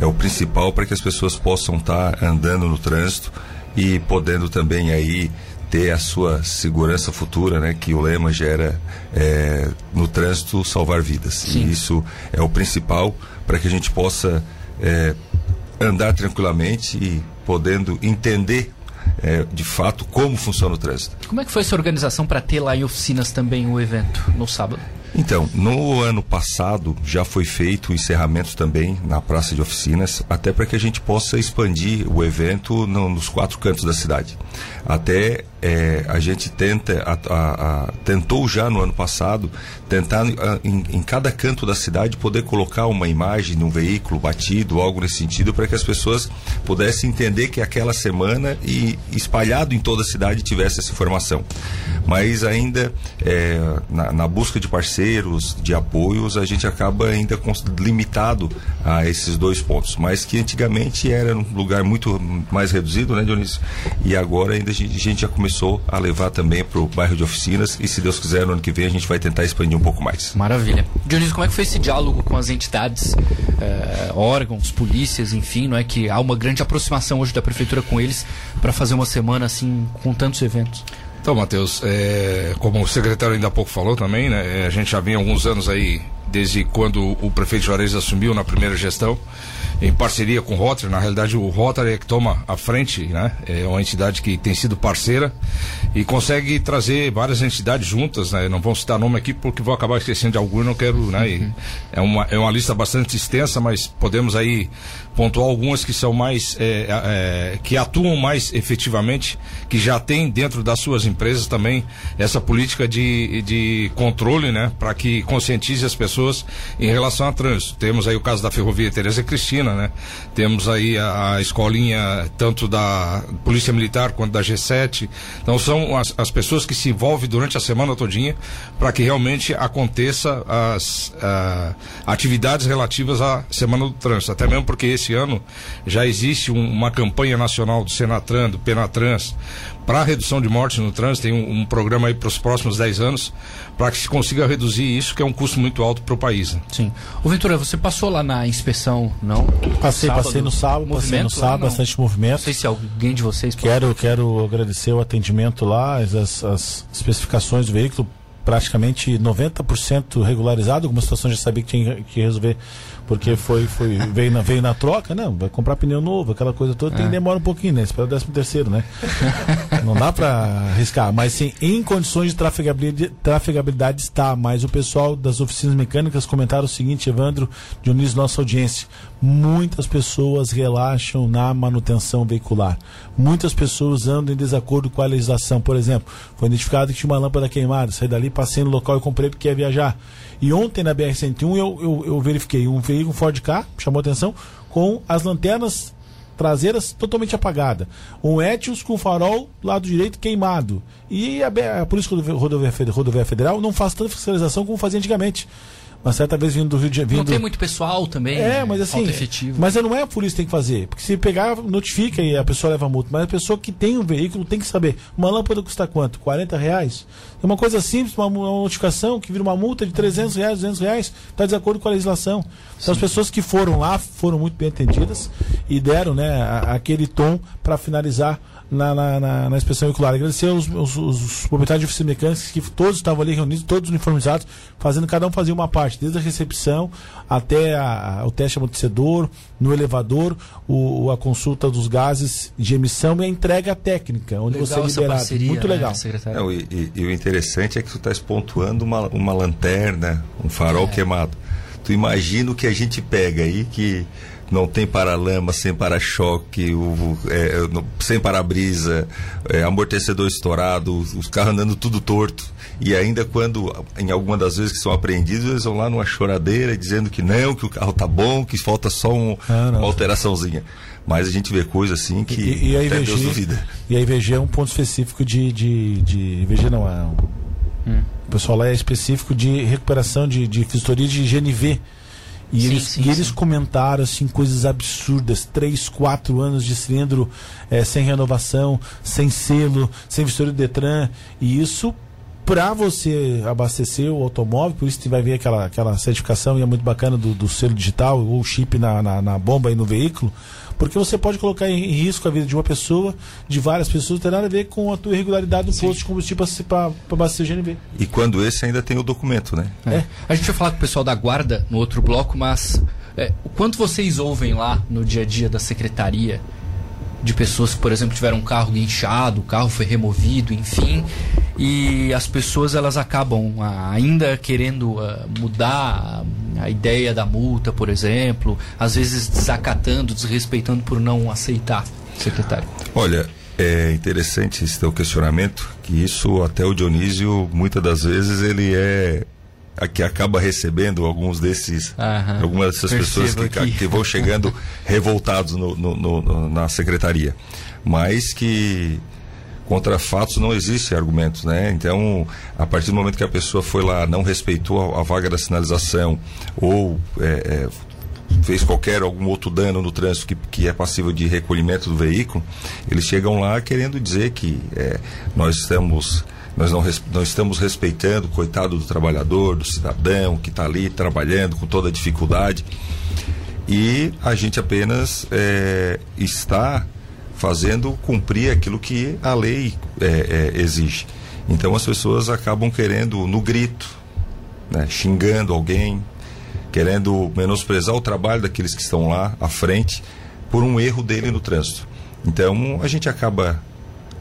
é o principal para que as pessoas possam estar tá andando no trânsito e podendo também aí ter a sua segurança futura, né? Que o lema gera é, no trânsito salvar vidas. Sim. E isso é o principal para que a gente possa é, andar tranquilamente e podendo entender é, de fato como funciona o trânsito. Como é que foi essa organização para ter lá em oficinas também o evento no sábado? Então, no ano passado já foi feito o encerramento também na Praça de Oficinas, até para que a gente possa expandir o evento no, nos quatro cantos da cidade. Até é, a gente tenta, a, a, a, tentou já no ano passado, tentar em, em, cada canto da cidade poder colocar uma imagem de um veículo batido, algo nesse sentido, para que as pessoas pudessem entender que aquela semana e espalhado em toda a cidade tivesse essa informação. Mas ainda é, na, na, busca de parceiros, de apoios, a gente acaba ainda limitado a esses dois pontos. Mas que antigamente era um lugar muito mais reduzido, né, Dionísio? E agora ainda a gente, a gente já começou começou a levar também para o bairro de oficinas e se Deus quiser no ano que vem a gente vai tentar expandir um pouco mais. Maravilha. Dionísio, como é que foi esse diálogo com as entidades, eh, órgãos, polícias, enfim, não é que há uma grande aproximação hoje da prefeitura com eles para fazer uma semana assim com tantos eventos? Então, Matheus, é, como o secretário ainda há pouco falou também, né, a gente já vem alguns anos aí, desde quando o prefeito Juarez assumiu na primeira gestão, em parceria com o Rotary. Na realidade, o Rotary é que toma a frente, né? É uma entidade que tem sido parceira e consegue trazer várias entidades juntas, né? Não vou citar nome aqui porque vou acabar esquecendo de algum, não quero, né? Uhum. É, uma, é uma lista bastante extensa, mas podemos aí pontuar algumas que são mais, é, é, que atuam mais efetivamente, que já tem dentro das suas empresas também essa política de, de controle, né? Para que conscientize as pessoas em relação a trânsito. Temos aí o caso da Ferrovia Tereza Cristina, né? Temos aí a, a, escolinha tanto da Polícia Militar quanto da G7. Então são as, as pessoas que se envolvem durante a semana todinha para que realmente aconteça as a, atividades relativas à Semana do Trânsito. Até mesmo porque esse ano já existe um, uma campanha nacional do Senatran, do Penatrans, para a redução de mortes no trânsito, tem um, um programa aí para os próximos 10 anos, para que se consiga reduzir isso, que é um custo muito alto para o país. Né? Sim. O Ventura, você passou lá na inspeção, não? Passei, sábado, passei no sábado, passei no sábado, bastante movimento. Não sei se alguém de vocês Quero, quero agradecer o atendimento lá, as, as especificações do veículo, praticamente 90% regularizado. Algumas situações já sabia que tinha que resolver porque foi, foi veio, na, veio na troca, não, vai comprar pneu novo, aquela coisa toda, tem, é. demora um pouquinho, né? Espera o décimo terceiro, né? não dá para arriscar, mas sim, em condições de trafegabilidade, trafegabilidade está, mas o pessoal das oficinas mecânicas comentaram o seguinte, Evandro, Dionísio, nossa audiência, muitas pessoas relaxam na manutenção veicular, muitas pessoas andam em desacordo com a legislação, por exemplo, foi identificado que tinha uma lâmpada queimada, saí dali, passei no local e comprei porque ia viajar, e ontem na BR-101 eu, eu, eu, verifiquei um veículo Ford K, chamou atenção, com as lanternas traseiras totalmente apagadas. Um Etios com farol lado direito queimado. E a, a Polícia Rodoviária, Rodoviária Federal não faz tanta fiscalização como fazia antigamente. Uma certa vez vindo do Rio de Janeiro. Não tem muito pessoal também. É, mas assim. Mas não é a polícia que tem que fazer. Porque se pegar, notifica e a pessoa leva multa. Mas a pessoa que tem um veículo tem que saber. Uma lâmpada custa quanto? 40 reais? É uma coisa simples, uma, uma notificação que vira uma multa de 300 reais, 200 reais. Está de acordo com a legislação. Então as pessoas que foram lá foram muito bem atendidas e deram né, a, aquele tom para finalizar na, na, na, na inspeção veicular. Agradecer os, os, os, proprietários de oficinas mecânicas que todos estavam ali reunidos, todos uniformizados, fazendo, cada um fazia uma parte, desde a recepção até a, a, o teste amortecedor, no elevador, o, a consulta dos gases de emissão e a entrega técnica, onde legal você é liberado. Parceria, Muito legal. Né, Não, e, e, e, o interessante é que tu está pontuando uma, uma lanterna, um farol é. queimado. Tu imagina o que a gente pega aí que não tem paralama, sem para-choque, é, sem para-brisa, é, amortecedor estourado, os, os carros andando tudo torto. E ainda quando, em alguma das vezes que são apreendidos, eles vão lá numa choradeira dizendo que não, que o carro tá bom, que falta só um, ah, uma alteraçãozinha. Mas a gente vê coisa assim que e, e a IVG, Deus duvida. E a IVG é um ponto específico de. de, de IVG não, é um, hum. O pessoal lá é específico de recuperação de, de vistoria de GNV. E, sim, eles, sim, e eles comentaram assim, coisas absurdas: três, quatro anos de cilindro é, sem renovação, sem selo, sem vistoria do Detran. E isso para você abastecer o automóvel, por isso você vai ver aquela, aquela certificação e é muito bacana do, do selo digital ou chip na, na, na bomba e no veículo, porque você pode colocar em risco a vida de uma pessoa, de várias pessoas, não tem nada a ver com a tua irregularidade do posto de combustível para abastecer o GNV. E quando esse ainda tem o documento, né? É. A gente vai falar com o pessoal da guarda no outro bloco, mas é, o quanto vocês ouvem lá no dia a dia da secretaria de pessoas que, por exemplo, tiveram um carro guinchado, o carro foi removido, enfim, e as pessoas elas acabam ah, ainda querendo uh, mudar a ideia da multa, por exemplo, às vezes desacatando, desrespeitando por não aceitar, secretário. Olha, é interessante esse teu questionamento, que isso até o Dionísio, muitas das vezes, ele é a que acaba recebendo alguns desses, Aham, algumas dessas pessoas que, aqui. que vão chegando revoltados no- no- no- na secretaria. Mas que contra fatos não existe argumentos, né? Então, a partir do momento que a pessoa foi lá, não respeitou a, a vaga da sinalização ou é, é, fez qualquer algum outro dano no trânsito que, que é passível de recolhimento do veículo, eles chegam lá querendo dizer que é, nós estamos nós não, não estamos respeitando o coitado do trabalhador, do cidadão que está ali trabalhando com toda a dificuldade e a gente apenas é, está fazendo cumprir aquilo que a lei é, é, exige. Então as pessoas acabam querendo no grito, né, xingando alguém, querendo menosprezar o trabalho daqueles que estão lá à frente por um erro dele no trânsito. Então a gente acaba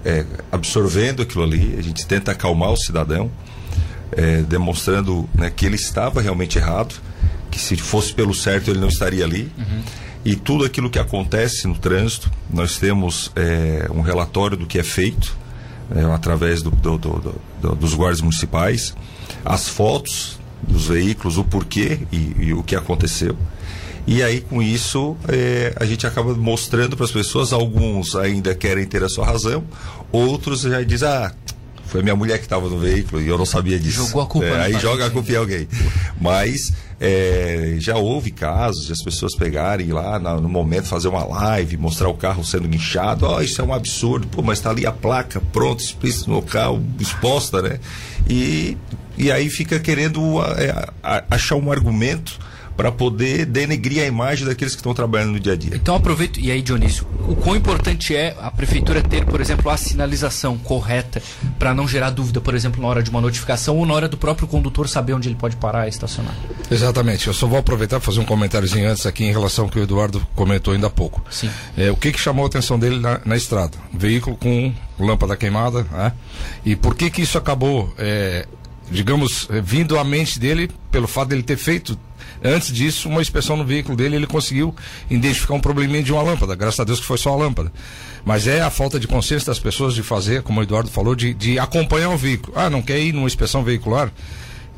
é, absorvendo aquilo ali, a gente tenta acalmar o cidadão, é, demonstrando né, que ele estava realmente errado, que se fosse pelo certo ele não estaria ali. E tudo aquilo que acontece no trânsito, nós temos é, um relatório do que é feito é, através do- do- do- dos guardas municipais, as fotos dos veículos, o porquê e, e o que aconteceu. E aí, com isso, é, a gente acaba mostrando para as pessoas, alguns ainda querem ter a sua razão, outros já dizem, ah, foi minha mulher que estava no veículo e eu não sabia disso. Jogou a culpa É, aí joga a culpa em alguém. Mas é, já houve casos de as pessoas pegarem lá na- no momento fazer uma live, mostrar o carro sendo guinchado. Ó, isso é um absurdo. Pô, mas está ali a placa pronta, explícita no local, exposta, né? E, e aí fica querendo é, achar um argumento para poder denegrir a imagem daqueles que estão trabalhando no dia a dia. Então aproveito, e aí Dionísio, o quão importante é a prefeitura ter, por exemplo, a sinalização correta para não gerar dúvida, por exemplo, na hora de uma notificação ou na hora do próprio condutor saber onde ele pode parar e estacionar. Exatamente. Eu só vou aproveitar para fazer um comentáriozinho antes aqui em relação ao que o Eduardo comentou ainda há pouco. Sim. É, o que, que chamou a atenção dele na, na estrada? Veículo com lâmpada queimada, né? E por que que isso acabou, é, digamos, é, vindo à mente dele pelo fato dele ter feito antes disso uma inspeção no veículo dele, ele conseguiu identificar um probleminha de uma lâmpada. Graças a Deus que foi só a lâmpada. Mas é a falta de consciência das pessoas de fazer, como o Eduardo falou, de, de acompanhar o veículo. Ah, não quer ir numa inspeção veicular?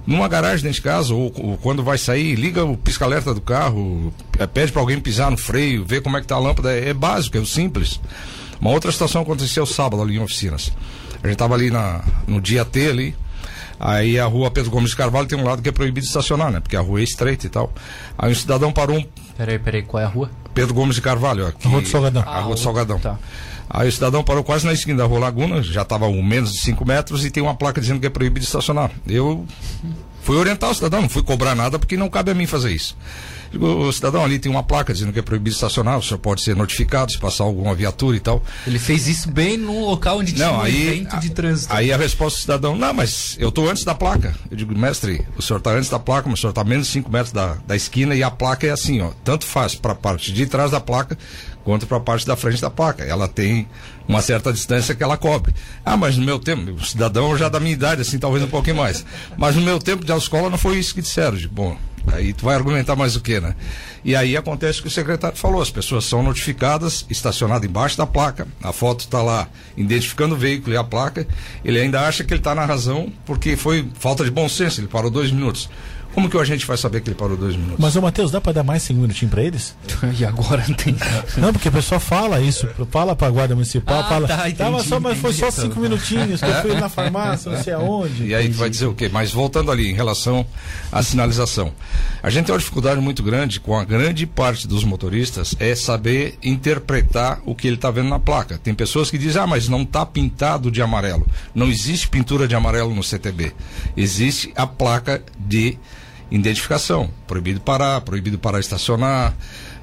numa garagem de casa, ou, ou quando vai sair, liga o pisca-alerta do carro, eh, pede para alguém pisar no freio, ver como é que tá a lâmpada, é, é básico, é o simples. Uma outra situação aconteceu sábado ali em oficinas. A gente tava ali na, no dia T ali, aí a rua Pedro Gomes de Carvalho tem um lado que é proibido estacionar, né? Porque a rua é estreita e tal. Aí um cidadão parou um Peraí, peraí, qual é a rua? Pedro Gomes de Carvalho, aqui. A Rua do Salgadão. A Rua do Ah, Salgadão. tá. Aí o cidadão parou quase na esquina da Rua Laguna, já estava menos de 5 metros e tem uma placa dizendo que é proibido estacionar. Eu fui orientar o cidadão, não fui cobrar nada porque não cabe a mim fazer isso. Digo, o cidadão ali tem uma placa dizendo que é proibido estacionar, o senhor pode ser notificado se passar alguma viatura e tal. Ele fez isso bem num local onde tinha Não, um aí, evento de trânsito. aí a resposta do cidadão, não, mas eu estou antes da placa. Eu digo, mestre, o senhor está antes da placa, mas o senhor está menos de 5 metros da, da esquina e a placa é assim, ó. Tanto faz para a parte de trás da placa quanto para a parte da frente da placa. Ela tem uma certa distância que ela cobre. Ah, mas no meu tempo, o cidadão já da minha idade, assim, talvez um pouquinho mais. Mas no meu tempo de autoescola não foi isso que disseram. Digo, bom, aí tu vai argumentar mais o que, né? E aí acontece o que o secretário falou, as pessoas são notificadas, estacionadas embaixo da placa, a foto está lá identificando o veículo e a placa, ele ainda acha que ele está na razão porque foi falta de bom senso, ele parou dois minutos. Como que o agente vai saber que ele parou dois minutos? Mas, ô Matheus, dá pra dar mais cinco minutinhos pra eles? e agora não tem. Não, porque a pessoa fala isso, fala pra guarda municipal, Ah, fala. tá, entendi, "Tava só, mas foi só entendi. cinco minutinhos, que eu fui na farmácia, não sei aonde. E aí vai dizer o quê? Mas voltando ali, em relação à sinalização. A gente tem uma dificuldade muito grande com a grande parte dos motoristas é saber interpretar o que ele está vendo na placa. Tem pessoas que dizem, ah, mas não está pintado de amarelo. Não existe pintura de amarelo no CTB. Existe a placa de identificação. Proibido parar, proibido parar estacionar.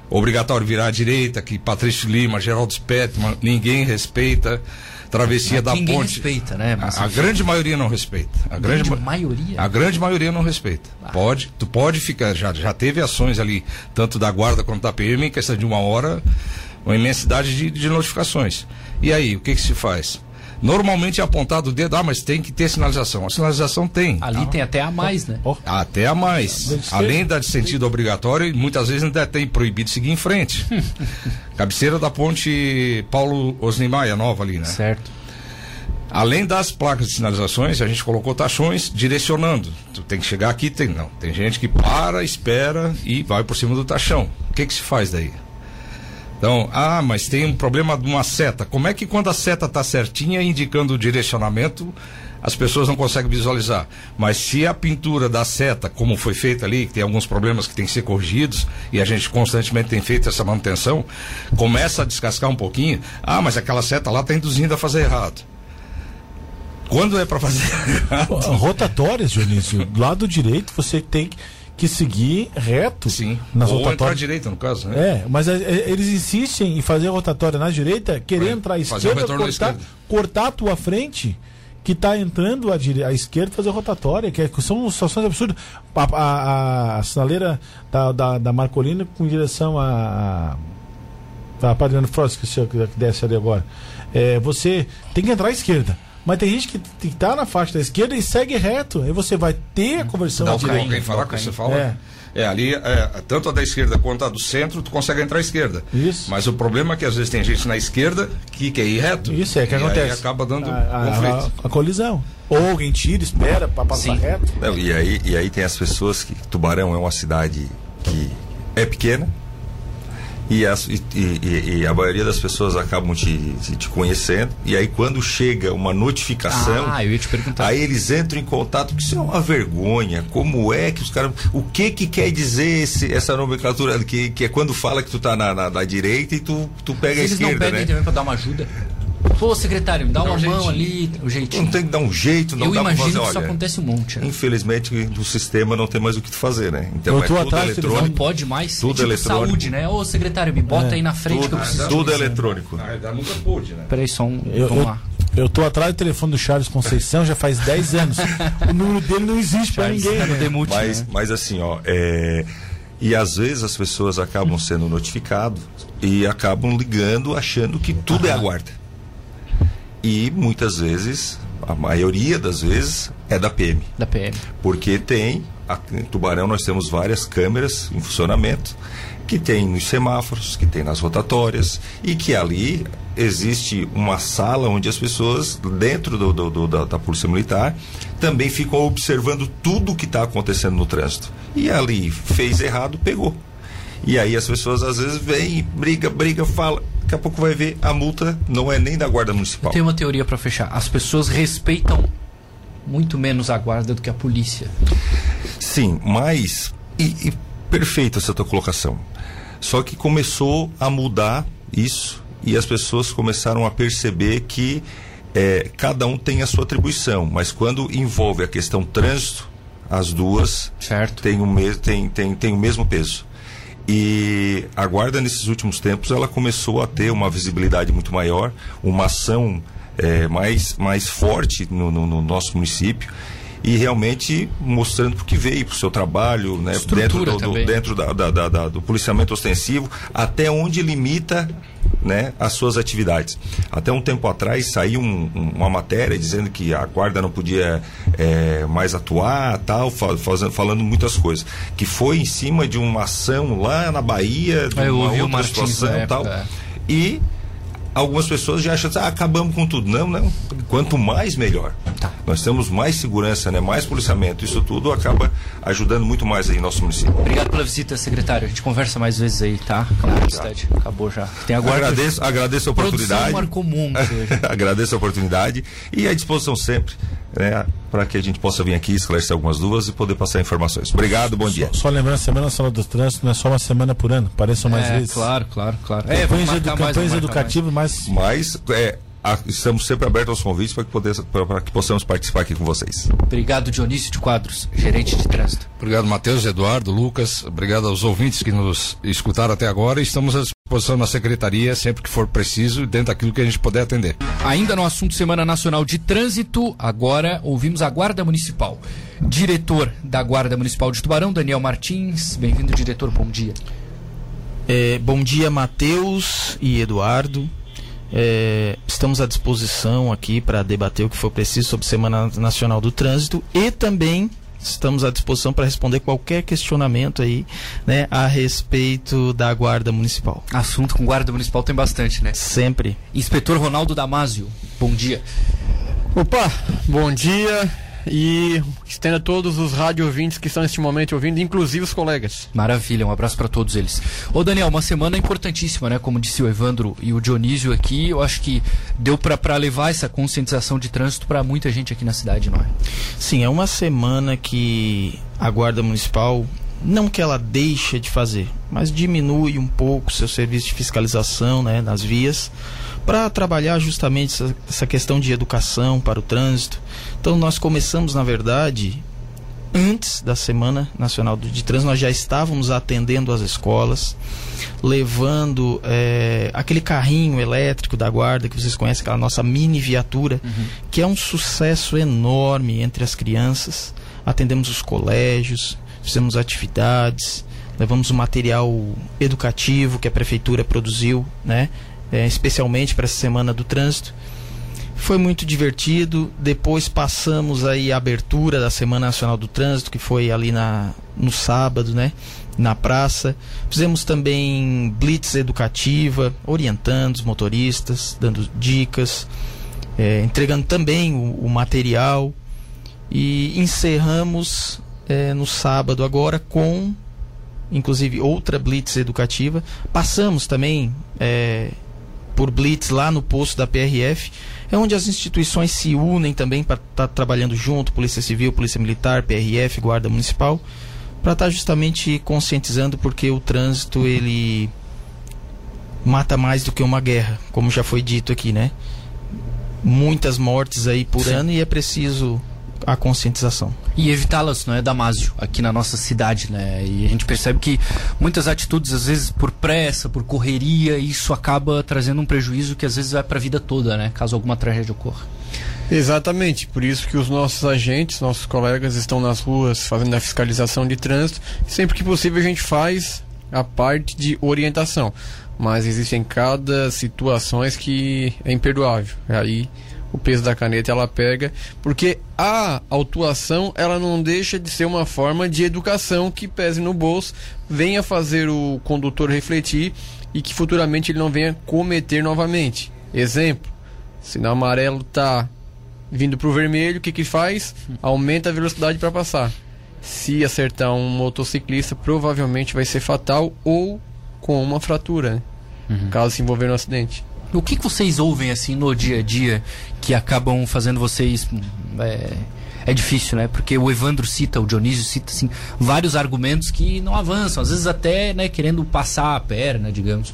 Obrigatório virar à direita, que Patrício Lima, Geraldo Spettman, ninguém respeita. Travessia da Ninguém ponte. respeita, né? Mas, A, a grande maioria não respeita. A grande, Grande ma- maioria? A grande maioria não respeita. Pode, tu pode ficar, já, já teve ações ali, tanto da guarda quanto da PM, em questão de uma hora, uma imensidade de, de notificações. E aí, o que que se faz? Normalmente é apontado o dedo, ah, mas tem que ter sinalização. A sinalização tem. Ali tem até a mais, né? Até a mais. Além da de sentido obrigatório, muitas vezes ainda tem proibido seguir em frente. Cabeceira da ponte Paulo Osnimaia, nova ali, né? Certo. Além das placas de sinalizações, a gente colocou taxões direcionando. Tu tem que chegar aqui, tem não. Tem gente que para, espera e vai por cima do taxão. O que que se faz daí? Então, ah, mas tem um problema de uma seta. Como é que quando a seta está certinha indicando o direcionamento, as pessoas não conseguem visualizar? Mas se a pintura da seta, como foi feita ali, que tem alguns problemas que têm que ser corrigidos, e a gente constantemente tem feito essa manutenção, começa a descascar um pouquinho. Ah, mas aquela seta lá está induzindo a fazer errado. Quando é para fazer errado? rotatórias, Dionísio. Do lado direito você tem que- que seguir reto Sim. nas Ou entrar à rotatórias. direita, no caso, né? É, mas é, é, eles insistem em fazer a rotatória na direita, querer Vai entrar à esquerda, cortar, esquerda. cortar a tua frente, que está entrando à, dire... à esquerda fazer rotatória, que é- são situações absurdas. A, a- a sinaleira da, da, da Marcolina com direção a. a Padre Frost, que, que desce ali agora. É, você tem que entrar à esquerda. Mas tem gente que está na faixa da esquerda e segue reto. Aí você vai ter a conversão Dá à o direita. alguém falar que você fala? É. É, ali, é, tanto a da esquerda quanto a do centro, tu consegue entrar à esquerda. Isso. Mas o problema é que às vezes tem gente na esquerda que quer ir reto. Isso é que e acontece. Aí acaba dando a, a- conflito. a- a colisão. Ou alguém tira, espera para passar Sim. reto. Não, e, aí, e aí tem as pessoas que. Tubarão é uma cidade que é pequena. E, as- e- e- e a maioria das pessoas acabam te, te- conhecendo. E aí, quando chega uma notificação. Ah, eu ia te perguntar. Aí eles entram em contato, porque isso é uma vergonha. Como é que os caras. O que que quer dizer esse- essa nomenclatura? Que, que é quando fala que tu tá na, na- na direita e tu, tu pega a Eles não esquerda, pedem né? também pra dar uma ajuda. Pô, secretário, me dá uma um mão ali, o Tu jeitinho. não tem que dar um jeito, não eu dá pra imagino fazer, que isso olha, acontece um monte, né? Infelizmente, no sistema não tem mais o que tu fazer, né? Então Eu é tô tudo atrás do Não eletrônico. pode mais. Tudo é tipo eletrônico. saúde, né? Ô, secretário, me bota aí na frente que eu Tudo, preciso. tudo eletrônico. Ah, ainda nunca pude, né? Peraí, só um. Eu, Vamos eu, lá. eu tô atrás do telefone do Charles Conceição já faz 10 anos. o número dele não existe pra Charles, ninguém. no né? Demute, Mas, né? mas assim, ó, é, e às vezes as pessoas acabam sendo notificadas e acabam ligando achando que tudo é a guarda. E muitas vezes, a maioria das vezes, é da PM. Da PM. Porque tem, aqui em Tubarão nós temos várias câmeras em funcionamento, que tem nos semáforos, que tem nas rotatórias, e que ali existe uma sala onde as pessoas, dentro do, do- do- da, da Polícia Militar, também ficam observando tudo o que está acontecendo no trânsito. E ali fez errado, pegou. E aí as pessoas às vezes vêm, briga, briga, fala. Daqui a pouco vai ver, a multa não é nem da Guarda Municipal. Tem uma teoria pra fechar. As pessoas respeitam muito menos a guarda do que a polícia. Sim, mas. E, e perfeita essa tua colocação. Só que começou a mudar isso e as pessoas começaram a perceber que eh, cada um tem a sua atribuição, mas quando envolve a questão trânsito, as duas Certo. têm o, tem, tem, tem o mesmo peso. E a guarda nesses últimos tempos ela começou a ter uma visibilidade muito maior, uma ação eh, mais, mais forte no, no- no nosso município e realmente mostrando porque veio para o seu trabalho, né, Estrutura dentro, do, do- dentro da, da- da- da- do policiamento ostensivo, até onde limita né, as suas atividades. Até um tempo atrás saiu um- um- uma matéria dizendo que a guarda não podia eh, mais atuar, tal, falando muitas coisas, que foi em cima de uma ação lá na Bahia, de eu uma outra situação, tal, é. e algumas pessoas já acham, ah, acabamos com tudo. Não, não. Quanto mais, melhor. Tá. Nós temos mais segurança, né? mais policiamento. Isso tudo acaba ajudando muito mais aí nosso município. Obrigado pela visita, secretário. A gente conversa mais vezes aí, tá? Na cidade. Acabou já. Tem agora agradeço, agradeço a oportunidade. Marcou muito agradeço a oportunidade e à disposição sempre, né? Para que a gente possa vir aqui esclarecer algumas dúvidas e poder passar informações. Obrigado, bom dia. Só, só lembrando, a Semana Nacional do Trânsito não é só uma semana por ano, pareçam mais é, vezes. Claro, claro, claro. É, campanhas, edu campanhas educativas, mais. Mas é, estamos sempre abertos aos convites para que, poder, que possamos participar aqui com vocês. Obrigado, Dionísio de Quadros, gerente de trânsito. Obrigado, Matheus, Eduardo, Lucas. Obrigado aos ouvintes que nos escutaram até agora. Estamos à disposição na secretaria sempre que for preciso, dentro daquilo que a gente puder atender. Ainda no assunto Semana Nacional de Trânsito, agora ouvimos a Guarda Municipal. Diretor da Guarda Municipal de Tubarão, Daniel Martins. Bem-vindo, diretor. Bom dia. É, bom dia, Matheus e Eduardo. É, estamos à disposição aqui para debater o que for preciso sobre Semana Nacional do Trânsito e também estamos à disposição para responder qualquer questionamento aí, né, a respeito da Guarda Municipal. Assunto com Guarda Municipal tem bastante, né? Sempre. Inspetor Ronaldo Damasio, bom dia. Opa, bom dia e estenda a todos os rádio ouvintes que estão neste momento ouvindo, inclusive os colegas. Maravilha, um abraço para todos eles. Ô Daniel, uma semana importantíssima, né? Como disse o Evandro e o Dionísio aqui, eu acho que deu para levar essa conscientização de trânsito para muita gente aqui na cidade, não é? Sim, é uma semana que a Guarda Municipal não que ela deixa de fazer, mas diminui um pouco seu serviço de fiscalização né, nas vias para trabalhar justamente essa, essa questão de educação para o trânsito. Então nós começamos, na verdade, antes da Semana Nacional de Trânsito, nós já estávamos atendendo as escolas, levando é, aquele carrinho elétrico da guarda, que vocês conhecem, aquela nossa mini viatura, uhum. que é um sucesso enorme entre as crianças. Atendemos os colégios, fizemos atividades, levamos o material educativo que a prefeitura produziu, né? É, especialmente para essa semana do trânsito. Foi muito divertido. Depois passamos aí a abertura da Semana Nacional do Trânsito, que foi ali na, no sábado, né? Na praça. Fizemos também blitz educativa, orientando os motoristas, dando dicas, é, entregando também o, o material. E encerramos é, no sábado agora com inclusive outra blitz educativa. Passamos também é, por blitz lá no posto da PRF, é onde as instituições se unem também para estar tá trabalhando junto, Polícia Civil, Polícia Militar, PRF, Guarda Municipal, para estar tá justamente conscientizando porque o trânsito ele mata mais do que uma guerra, como já foi dito aqui, né? Muitas mortes aí por Sim. ano e é preciso a conscientização. E evitá-las, não é, Damásio, aqui na nossa cidade, né? E a gente percebe que muitas atitudes, às vezes por pressa, por correria, isso acaba trazendo um prejuízo que às vezes vai para a vida toda, né? Caso alguma tragédia ocorra. Exatamente, por isso que os nossos agentes, nossos colegas estão nas ruas fazendo a fiscalização de trânsito. Sempre que possível a gente faz a parte de orientação, mas existem cada situações que é imperdoável. Aí o peso da caneta ela pega, porque a autuação ela não deixa de ser uma forma de educação que pese no bolso, venha fazer o condutor refletir e que futuramente ele não venha cometer novamente. Exemplo, sinal amarelo está vindo para o vermelho, o que que faz? Aumenta a velocidade para passar. Se acertar um motociclista, provavelmente vai ser fatal ou com uma fratura, né? uhum. caso se envolver no acidente. O que, que vocês ouvem assim no dia a dia que acabam fazendo vocês. É, é difícil, né? Porque o Evandro cita, o Dionísio cita assim, vários argumentos que não avançam, às vezes até né, querendo passar a perna, digamos.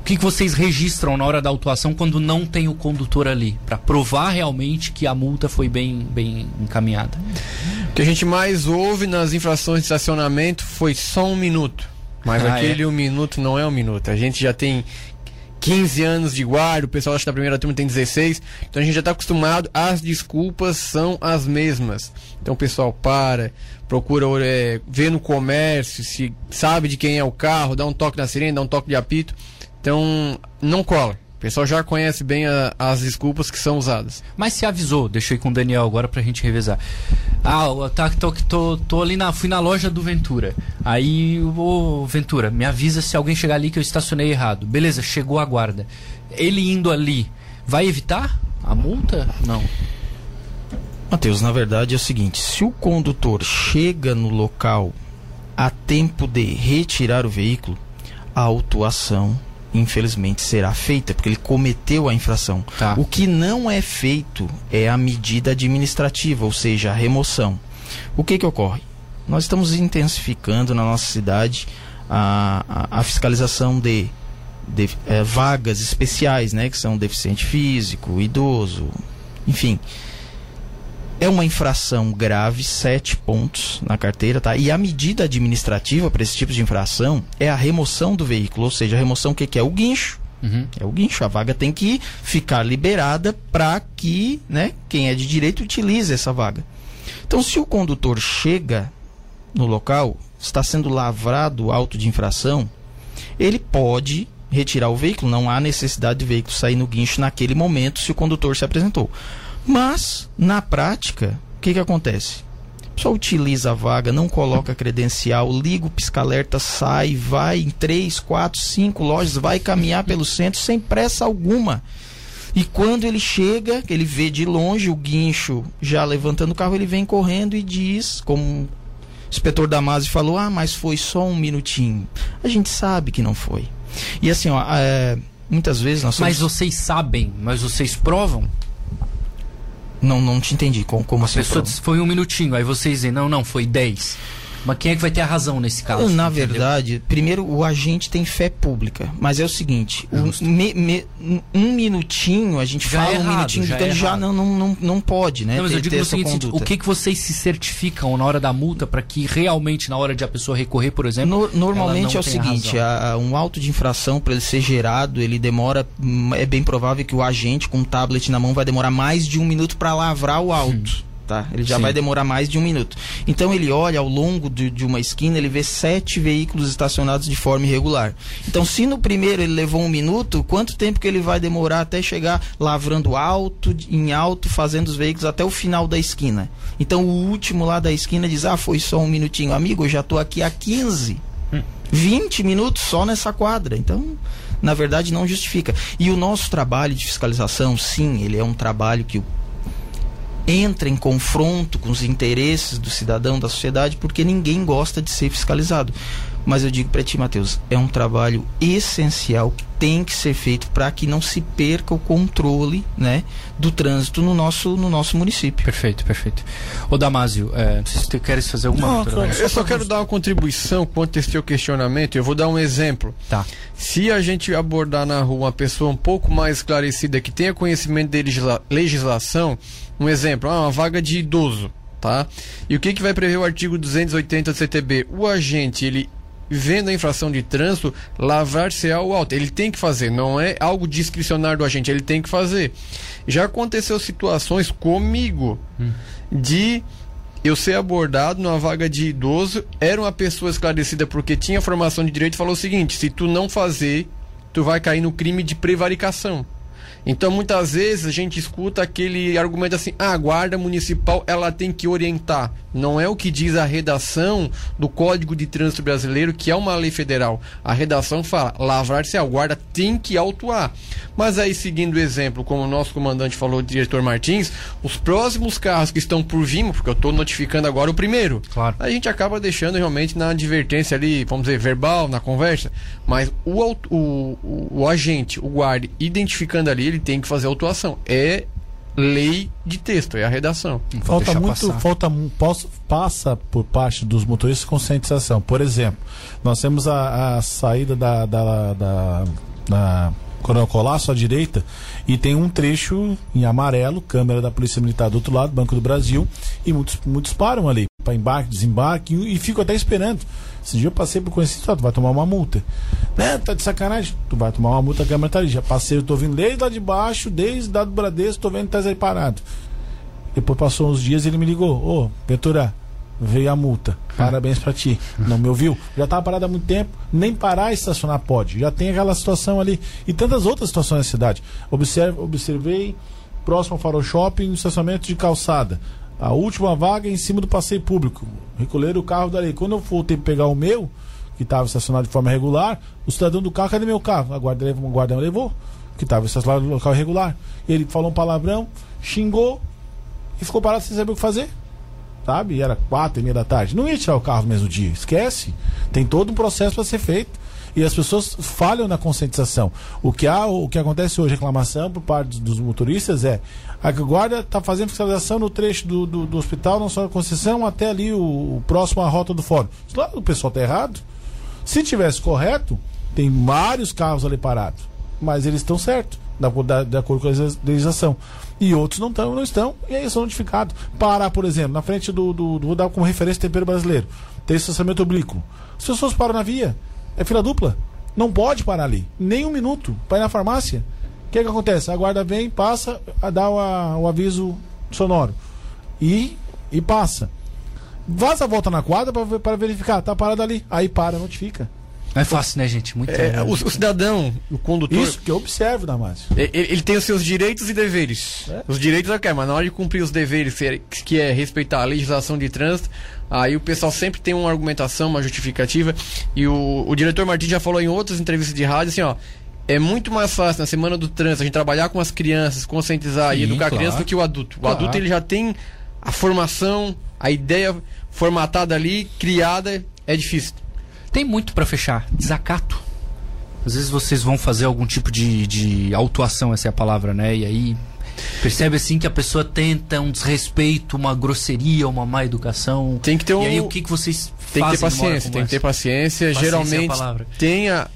O que, que vocês registram na hora da autuação quando não tem o condutor ali? Para provar realmente que a multa foi bem, bem encaminhada. O que a gente mais ouve nas infrações de estacionamento foi só um minuto. Mas ah, aquele é? um minuto não é um minuto. A gente já tem 15 anos de guarda, o pessoal acha que da primeira turma tem 16. Então a gente já está acostumado, as desculpas são as mesmas. Então o pessoal para, procura é, ver no comércio, se sabe de quem é o carro, dá um toque na sirene, dá um toque de apito. Então não cola. Pessoal já conhece bem a- as desculpas que são usadas. Mas se avisou, deixa eu ir com o Daniel agora pra gente revezar. Ah, eu tá, tô, tô, tô ali na. Fui na loja do Ventura. Aí, ô Ventura, me avisa se alguém chegar ali que eu estacionei errado. Beleza, chegou a guarda. Ele indo ali, vai evitar a multa? Não. Matheus, na verdade é o seguinte: se o condutor chega no local a tempo de retirar o veículo, a autuação, infelizmente, será feita, porque ele cometeu a infração. Tá. O que não é feito é a medida administrativa, ou seja, a remoção. O que, que ocorre? Nós estamos intensificando na nossa cidade a, a, a fiscalização de, de eh, vagas especiais, né, que são deficiente físico, idoso, enfim é uma infração grave, sete pontos na carteira, tá? E a medida administrativa para esse tipo de infração é a remoção do veículo, ou seja, a remoção o que, que é? O guincho. Uhum. É o guincho. A vaga tem que ficar liberada para que, né, quem é de direito utilize essa vaga. Então, se o condutor chega no local, está sendo lavrado o auto de infração, ele pode retirar o veículo, não há necessidade do veículo sair no guincho naquele momento se o condutor se apresentou. Mas, na prática, o que, que acontece? Pessoa utiliza a vaga, não coloca credencial, liga o pisca-alerta, sai, vai em 3, 4, 5 lojas, vai caminhar pelo centro sem pressa alguma. E quando ele chega, ele vê de longe o guincho já levantando o carro, ele vem correndo e diz, como o inspetor Damasi falou, ah, mas foi só um minutinho. A gente sabe que não foi. E assim, ó, é, muitas vezes nós somos... Mas vocês sabem, mas vocês provam? Não, não te entendi. Como, como A assim? pessoa foi um minutinho, aí vocês dizem, não, não, foi 10. Mas quem é que vai ter a razão nesse caso? Na Entendeu? verdade, primeiro o agente tem fé pública, mas é o seguinte, o me- me- um minutinho, a gente Já fala é um errado, minutinho, já então é já não, não, não, pode, né? Não, mas ter, eu digo essa seguinte, o que, que vocês se certificam na hora da multa para que realmente na hora de a pessoa recorrer, por exemplo, No- normalmente é o seguinte, a- a- um auto de infração para ele ser gerado, ele demora, hum, é bem provável que o agente com um tablet na mão vai demorar mais de um minuto para lavrar o auto. Tá? Ele já Sim. vai demorar mais de um minuto. Então ele olha ao longo de, de uma esquina, ele vê sete veículos estacionados de forma irregular. Então, se no primeiro ele levou um minuto, quanto tempo que ele vai demorar até chegar lavrando alto, em alto, fazendo os veículos até o final da esquina? Então o último lá da esquina diz: Ah, foi só um minutinho, amigo, eu já tô aqui há 15. 20 minutos só nessa quadra. Então, na verdade, não justifica. E o nosso trabalho de fiscalização, sim, ele é um trabalho que entra em confronto com os interesses do cidadão, da sociedade, porque ninguém gosta de ser fiscalizado. Mas eu digo para ti, Matheus, é um trabalho essencial que tem que ser feito para que não se perca o controle, né, do trânsito no nosso no nosso município. Perfeito, perfeito. Ô Damásio, é, não sei se tu queres fazer alguma Não. Vanessa. Eu só quero dar uma contribuição quanto a esse teu questionamento. Eu vou dar um exemplo. Tá. Se a gente abordar na rua uma pessoa um pouco mais esclarecida, que tenha conhecimento de legisla- legislação, um exemplo, ah, uma vaga de idoso, tá? E o que, que vai prever o artigo 280 do CTB? O agente, ele vendo a infração de trânsito, lavrar-se ao alto. Ele tem que fazer, não é algo discricionário do agente, ele tem que fazer. Já aconteceu situações comigo de eu ser abordado numa vaga de idoso, era uma pessoa esclarecida porque tinha formação de direito e falou o seguinte: se tu não fazer, tu vai cair no crime de prevaricação. Então, muitas vezes a gente escuta aquele argumento assim: ah, a guarda municipal ela tem que orientar. Não é o que diz a redação do Código de Trânsito Brasileiro, que é uma lei federal. A redação fala: lavrar-se a guarda tem que autuar. Mas aí, seguindo o exemplo, como o nosso comandante falou, o diretor Martins, os próximos carros que estão por vir, porque eu estou notificando agora o primeiro, Claro. a gente acaba deixando realmente na advertência ali, vamos dizer, verbal, na conversa, mas o, o, o, o agente, o guarda, identificando ali, ele tem que fazer a autuação. É lei de texto, é a redação. Falta muito, passar. falta posso- passa por parte dos motoristas conscientização. Por exemplo, nós temos a, a saída da, da, da, da Coronel Colasso à direita e tem um trecho em amarelo, câmera da Polícia Militar do outro lado, Banco do Brasil, e muitos, muitos param ali para embarque, desembarque e, e ficam até esperando. Esse dia eu passei por conhecido, ó, tu vai tomar uma multa. Né? Tá de sacanagem? Tu vai tomar uma multa, a câmera tá ali. Já passei, eu tô vindo desde lá de baixo, desde lá do Bradesco, tô vendo que tá aí parado. Depois passou uns dias ele me ligou, ô, Ventura, veio a multa. Parabéns pra ti. Não me ouviu? Já tava parado há muito tempo, nem parar e estacionar pode. Já tem aquela situação ali. E tantas outras situações na cidade. Observe, observei próximo ao Farol Shopping, um estacionamento de calçada. A última vaga em cima do passeio público. Recolher o carro dali. Quando eu voltei pegar o meu, que estava estacionado de forma regular, o cidadão do carro, cadê meu carro? A guarda, levou- guarda levou, que estava estacionado no local irregular. Ele falou um palavrão, xingou e ficou parado sem saber o que fazer. Sabe? Era quatro e meia da tarde. Não ia tirar o carro no mesmo dia. Esquece. Tem todo um processo para ser feito. E as pessoas falham na conscientização. O que, há, o que acontece hoje, reclamação por parte dos motoristas é a guarda está fazendo fiscalização no trecho do, do, do hospital, não só na Conceição, até ali o, o próximo à rota do fórum. Claro, o pessoal está errado. Se tivesse correto, tem vários carros ali parados. Mas eles estão certos, acordo- da- de acordo com a legislação. E outros não estão, não estão, e aí são notificados. Parar, por exemplo, na frente do, do, do- Vou dar como referência tempero brasileiro. Tem estacionamento oblíquo. As pessoas param na via. É fila dupla. Não pode parar ali. Nem um minuto para ir na farmácia. O que, que acontece? A guarda vem, passa, a- dá o, a- o aviso sonoro. E, e passa. Vaza a volta na quadra para verificar. Tá parado ali. Aí para, notifica. Não é fácil, né, gente? Muito É, o, o cidadão, o condutor, Isso que eu observo, Damásio. ele, ele tem os seus direitos e deveres. É. Os direitos é o que é, mas na hora de cumprir os deveres, que é, que é respeitar a legislação de trânsito, aí o pessoal sempre tem uma argumentação, uma justificativa. E o, o diretor Martins já falou em outras entrevistas de rádio assim, ó. É muito mais fácil na semana do trânsito a gente trabalhar com as crianças, conscientizar e Sim, educar a claro. criança do que o adulto. O Claro. adulto ele já tem a formação, a ideia formatada ali, criada, é difícil. Tem muito pra fechar. Desacato. Às vezes vocês vão fazer algum tipo de, de autuação, essa é a palavra, né? E aí percebe assim que a pessoa tenta um desrespeito, uma grosseria, uma má educação. Tem que ter E aí um- o que, que vocês Tem que ter fazem numa hora paciência, como tem que ter paciência. Paciência é Geralmente tem a,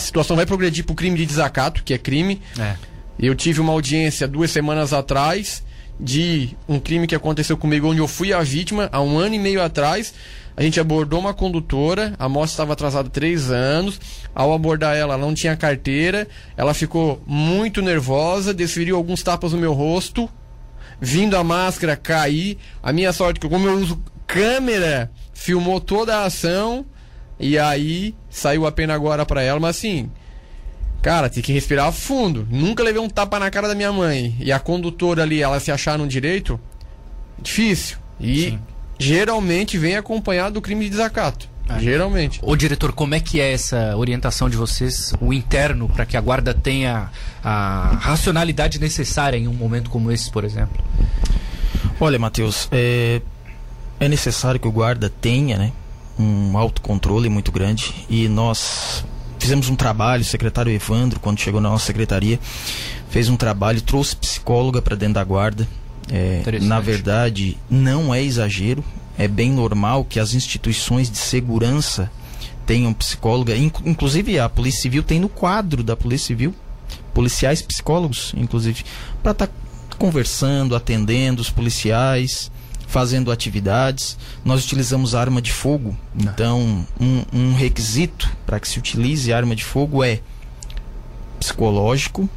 situação vai progredir pro crime de desacato, que é crime. É. Eu tive uma audiência duas semanas atrás de um crime que aconteceu comigo onde eu fui a vítima há um ano e meio atrás. A gente abordou uma condutora, a moça estava atrasada três anos. Ao abordar ela, ela não tinha carteira. Ela ficou muito nervosa, desferiu alguns tapas no meu rosto, vindo a máscara cair. A minha sorte, é que como eu uso câmera, filmou toda a ação. E aí saiu a pena agora pra ela, mas assim, cara, tem que respirar fundo. Nunca levei um tapa na cara da minha mãe. E a condutora ali, ela se achar no direito, difícil. E Sim. geralmente vem acompanhado do crime de desacato. É. Geralmente. Ô diretor, como é que é essa orientação de vocês, o interno, para que a guarda tenha a racionalidade necessária em um momento como esse, por exemplo? Olha, Matheus, é, é necessário que o guarda tenha né, um autocontrole muito grande e nós fizemos um trabalho, o secretário Evandro, quando chegou na nossa secretaria, fez um trabalho, trouxe psicóloga para dentro da guarda. É, na verdade, não é exagero, é bem normal que as instituições de segurança tenham psicóloga, inc- inclusive a Polícia Civil tem no quadro da Polícia Civil policiais psicólogos, inclusive, para estar conversando, atendendo os policiais, fazendo atividades. Nós utilizamos arma de fogo, então um, um requisito para que se utilize arma de fogo é psicológico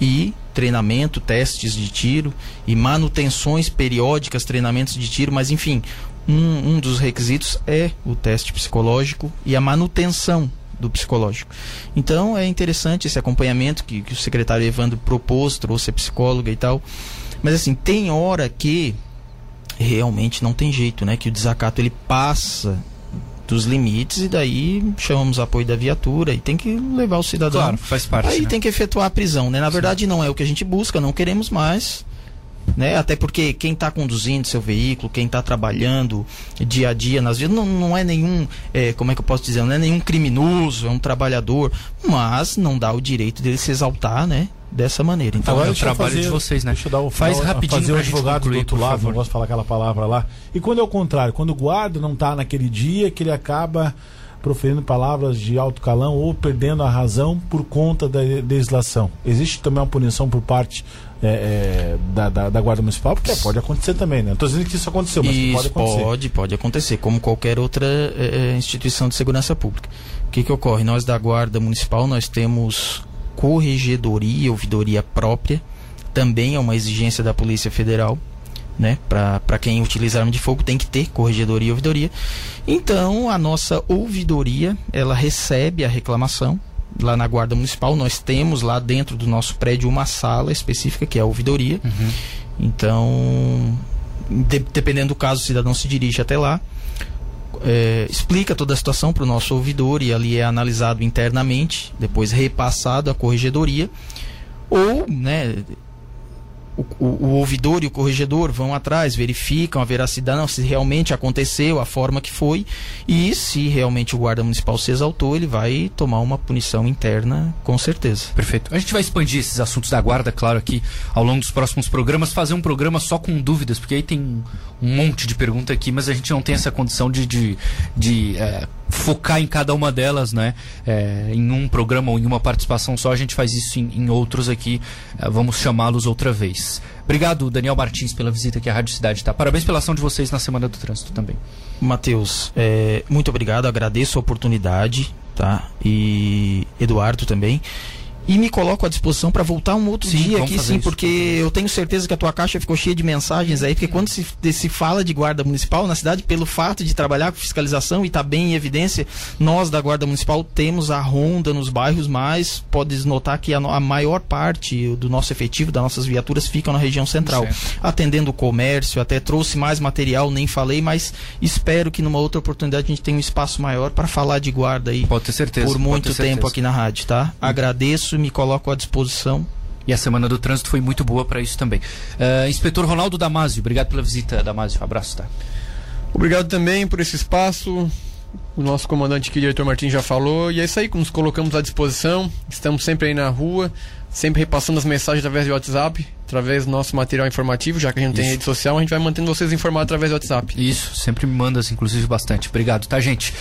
e treinamento, testes de tiro e manutenções periódicas, treinamentos de tiro, mas enfim, um, um dos requisitos é o teste psicológico e a manutenção do psicológico. Então é interessante esse acompanhamento que, que o secretário Evandro propôs, trouxe a psicóloga e tal. Mas assim, tem hora que realmente não tem jeito, né? Que o desacato ele passa dos limites e daí chamamos o apoio da viatura e tem que levar o cidadão. Claro, faz parte. Aí né? tem que efetuar a prisão, né? Na verdade não é o que a gente busca, não queremos mais. Né? Até porque quem está conduzindo seu veículo, quem está trabalhando dia a dia nas vias, não, não é nenhum, é, como é que eu posso dizer, não é nenhum criminoso, é um trabalhador, mas não dá o direito dele se exaltar, né? Dessa maneira. Então, Agora, é o trabalho de vocês, né? Deixa eu dar o Faz final, rapidinho fazer o advogado concluir, do outro lado, não gosto de falar aquela palavra lá. E quando é o contrário, quando o guarda não está naquele dia, que ele acaba proferindo palavras de alto calão ou perdendo a razão por conta da legislação. Existe também uma punição por parte é, é, da, da, da Guarda Municipal, porque pode acontecer também, né? Não estou dizendo que isso aconteceu, mas que pode Isso acontecer. pode, pode acontecer, como qualquer outra eh, eh, instituição de segurança pública. O que, que ocorre? Nós da Guarda Municipal, nós temos corregedoria, ouvidoria própria, também é uma exigência da Polícia Federal. né? Para quem utiliza arma de fogo tem que ter corregedoria e ouvidoria. Então a nossa ouvidoria ela recebe a reclamação lá na Guarda Municipal. Nós temos lá dentro do nosso prédio uma sala específica que é a ouvidoria. Uhum. Então, de- dependendo do caso, o cidadão se dirige até lá. É, explica toda a situação para o nosso ouvidor e ali é analisado internamente, depois repassado à corregedoria. Ou, né, o, o, o ouvidor e o corregedor vão atrás, verificam a veracidade, não, se realmente aconteceu, a forma que foi, e se realmente o guarda municipal se exaltou, ele vai tomar uma punição interna, com certeza. Perfeito. A gente vai expandir esses assuntos da guarda, claro, aqui ao longo dos próximos programas, fazer um programa só com dúvidas, porque aí tem um, monte de pergunta aqui, mas a gente não tem essa condição de, de, de, eh, focar em cada uma delas, né? Eh, em um programa ou em uma participação só, a gente faz isso em, em outros aqui. Eh, vamos chamá-los outra vez. Obrigado, Daniel Martins, pela visita aqui à Rádio Cidade, tá? Parabéns pela ação de vocês na Semana do Trânsito também. Matheus, é, muito obrigado, agradeço a oportunidade, tá? E Eduardo também. E me coloco à disposição para voltar um outro Sim, dia aqui, sim, isso, porque eu tenho certeza que a tua caixa ficou cheia de mensagens aí, porque quando se, se fala de guarda municipal na cidade, pelo fato de trabalhar com fiscalização e estar bem em evidência, nós da guarda municipal temos a ronda nos bairros, mas podes notar que a, a maior parte do nosso efetivo, das nossas viaturas, ficam na região central Certo. atendendo o comércio, até trouxe mais material, nem falei, mas espero que numa outra oportunidade a gente tenha um espaço maior para falar de guarda aí Pode ter certeza. por muito ter certeza. tempo aqui na rádio, tá? Agradeço, me coloco à disposição. E a Semana do Trânsito foi muito boa para isso também. Eh, Inspetor Ronaldo Damasio, obrigado pela visita, Damasio. Abraço, tá? Obrigado também por esse espaço. O nosso comandante aqui, diretor Martins, já falou. E é isso aí, nos colocamos à disposição. Estamos sempre aí na rua, sempre repassando as mensagens através de WhatsApp, através do nosso material informativo, já que a gente não tem Isso. rede social, a gente vai mantendo vocês informados através do WhatsApp. Isso, sempre me mandas, inclusive, bastante. Obrigado, tá, gente?